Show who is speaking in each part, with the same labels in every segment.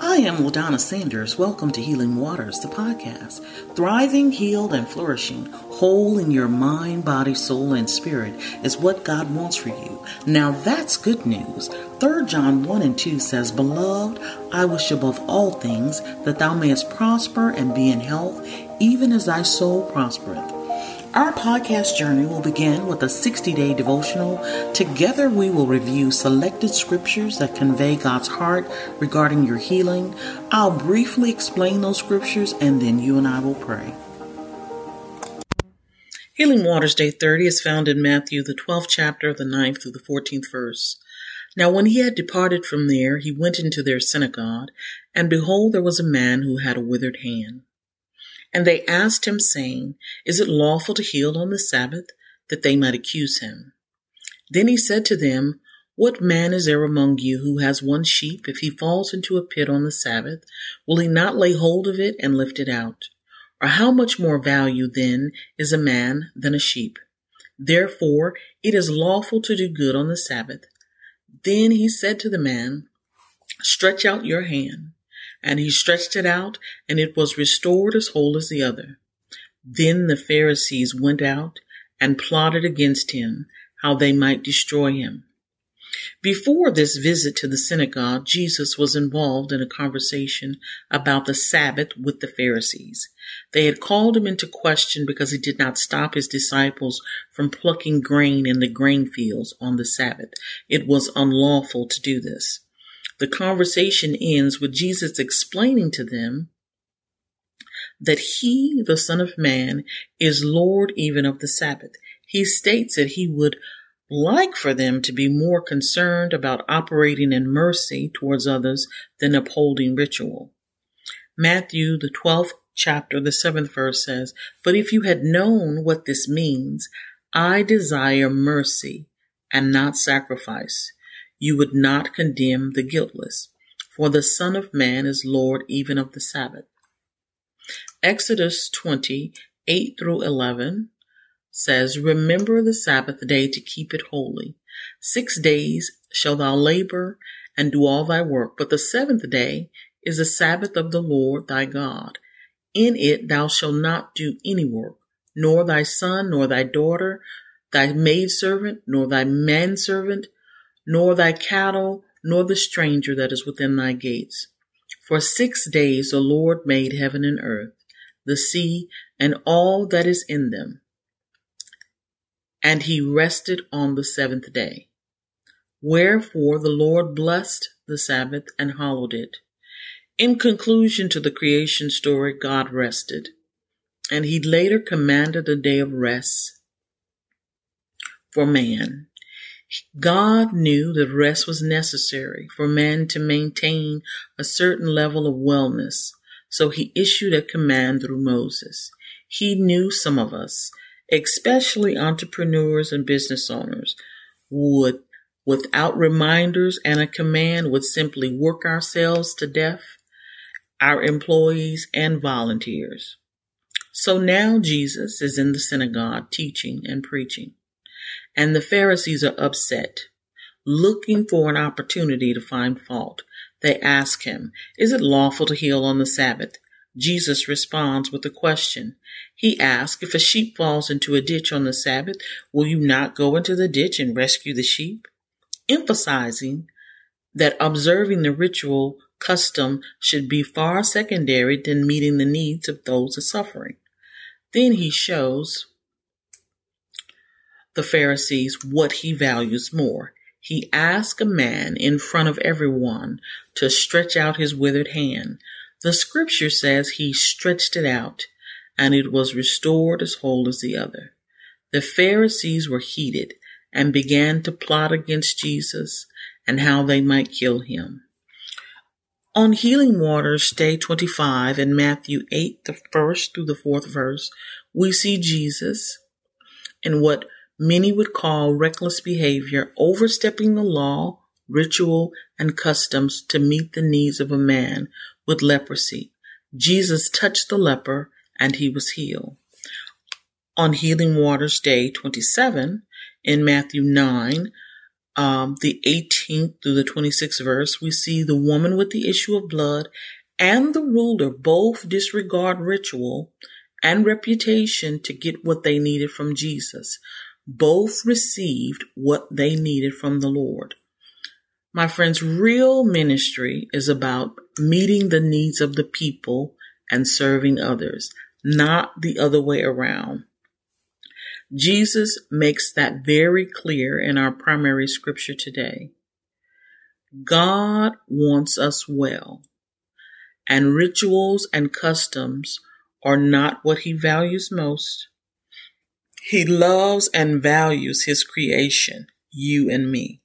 Speaker 1: I am LaDonna Sanders. Welcome to Healing Waters, the podcast. Thriving, healed, and flourishing, whole in your mind, body, soul, and spirit is what God wants for you. Now that's good news. 3 John 1 and 2 says, Beloved, I wish above all things that thou mayest prosper and be in health, even as thy soul prospereth. Our podcast journey will begin with a 60 day devotional. Together, we will review selected scriptures that convey God's heart regarding your healing. I'll briefly explain those scriptures and then you and I will pray. Healing Waters Day 30 is found in Matthew, the 12th chapter, the 9th through the 14th verse. Now, when he had departed from there, he went into their synagogue, and behold, there was a man who had a withered hand. And they asked him, saying, Is it lawful to heal on the Sabbath? That they might accuse him. Then he said to them, What man is there among you who has one sheep? If he falls into a pit on the Sabbath, will he not lay hold of it and lift it out? Or how much more value then is a man than a sheep? Therefore, it is lawful to do good on the Sabbath. Then he said to the man, Stretch out your hand. And he stretched it out, and it was restored as whole as the other. Then the Pharisees went out and plotted against him how they might destroy him. Before this visit to the synagogue, Jesus was involved in a conversation about the Sabbath with the Pharisees. They had called him into question because he did not stop his disciples from plucking grain in the grain fields on the Sabbath. It was unlawful to do this. The conversation ends with Jesus explaining to them that he, the Son of Man, is Lord even of the Sabbath. He states that he would like for them to be more concerned about operating in mercy towards others than upholding ritual. Matthew, the 12th chapter, the 7th verse says, But if you had known what this means, I desire mercy and not sacrifice, you would not condemn the guiltless, for the Son of Man is Lord even of the Sabbath. Exodus 20, 8 through 11 says, Remember the Sabbath day to keep it holy. Six days shall thou labor and do all thy work, but the seventh day is the Sabbath of the Lord thy God. In it thou shalt not do any work, nor thy son, nor thy daughter, thy maidservant, nor thy manservant, nor thy cattle, nor the stranger that is within thy gates. For six days the Lord made heaven and earth, the sea, and all that is in them. And he rested on the seventh day. Wherefore the Lord blessed the Sabbath and hallowed it. In conclusion to the creation story, God rested, and he later commanded a day of rest for man. God knew that rest was necessary for man to maintain a certain level of wellness, so he issued a command through Moses. He knew some of us, especially entrepreneurs and business owners, would, without reminders and a command, would simply work ourselves to death, our employees and volunteers. So now Jesus is in the synagogue teaching and preaching and the Pharisees are upset, looking for an opportunity to find fault. They ask him, Is it lawful to heal on the Sabbath? Jesus responds with a question. He asks, If a sheep falls into a ditch on the Sabbath, will you not go into the ditch and rescue the sheep? Emphasizing that observing the ritual custom should be far secondary than meeting the needs of those suffering. Then he shows the Pharisees what he values more. He asked a man in front of everyone to stretch out his withered hand. The scripture says he stretched it out, and it was restored as whole as the other. The Pharisees were heated and began to plot against Jesus and how they might kill him. On Healing Waters, day 25 in Matthew 8, the first through the fourth verse, we see Jesus in what many would call reckless behavior overstepping the law, ritual, and customs to meet the needs of a man with leprosy. Jesus touched the leper and he was healed. On Healing Waters Day 27 in Matthew 9, um, the 18th through the 26th verse, we see the woman with the issue of blood and the ruler both disregard ritual and reputation to get what they needed from Jesus. Both received what they needed from the Lord. My friends, real ministry is about meeting the needs of the people and serving others, not the other way around. Jesus makes that very clear in our primary scripture today. God wants us well, and rituals and customs are not what he values most. He loves and values his creation, you and me.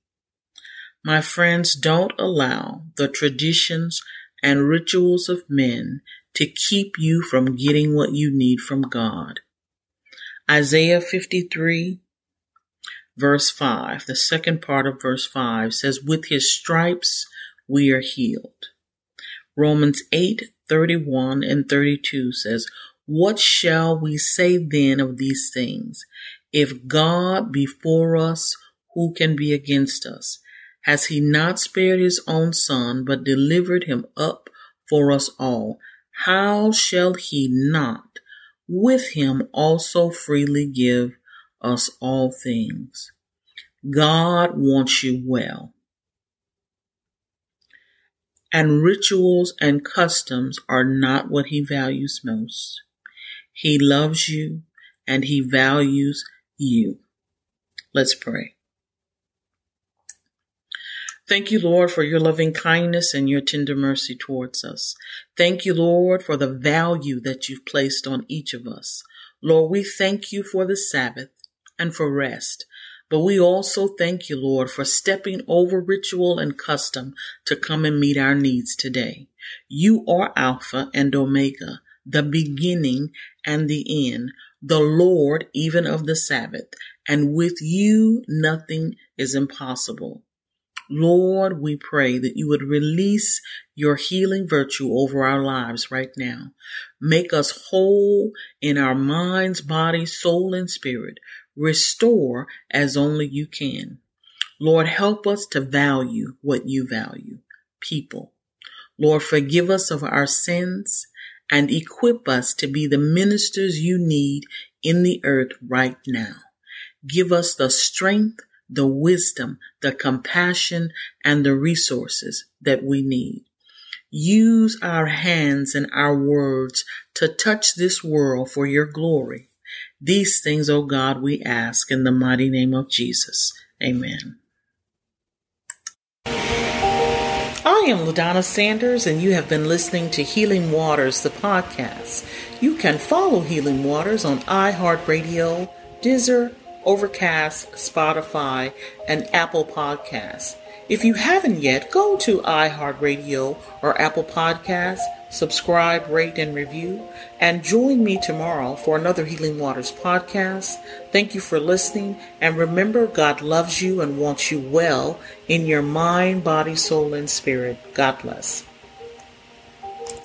Speaker 1: My friends, don't allow the traditions and rituals of men to keep you from getting what you need from God. Isaiah 53 verse 5, the second part of verse 5 says, With his stripes we are healed. Romans 8 31 and 32 says, What shall we say then of these things? If God be for us, who can be against us? Has he not spared his own son, but delivered him up for us all? How shall he not with him also freely give us all things? God wants you well and rituals and customs are not what he values most. He loves you and he values you. Let's pray. Thank you, Lord, for your loving kindness and your tender mercy towards us. Thank you, Lord, for the value that you've placed on each of us. Lord, we thank you for the Sabbath and for rest. But we also thank you, Lord, for stepping over ritual and custom to come and meet our needs today. You are Alpha and Omega, the beginning and the end, the Lord even of the Sabbath, and with you nothing is impossible. Lord, we pray that you would release your healing virtue over our lives right now. Make us whole in our minds, body, soul, and spirit. Restore as only you can. Lord, help us to value what you value people. Lord, forgive us of our sins and equip us to be the ministers you need in the earth right now. Give us the strength, the wisdom, the compassion, and the resources that we need. Use our hands and our words to touch this world for your glory. These things, O God, we ask in the mighty name of Jesus. Amen. I am LaDonna Sanders, and you have been listening to Healing Waters, the podcast. You can follow Healing Waters on iHeartRadio, Deezer, Overcast, Spotify, and Apple Podcasts. If you haven't yet, go to iHeartRadio or Apple Podcasts, subscribe, rate, and review, and join me tomorrow for another Healing Waters podcast. Thank you for listening, and remember, God loves you and wants you well in your mind, body, soul, and spirit. God bless.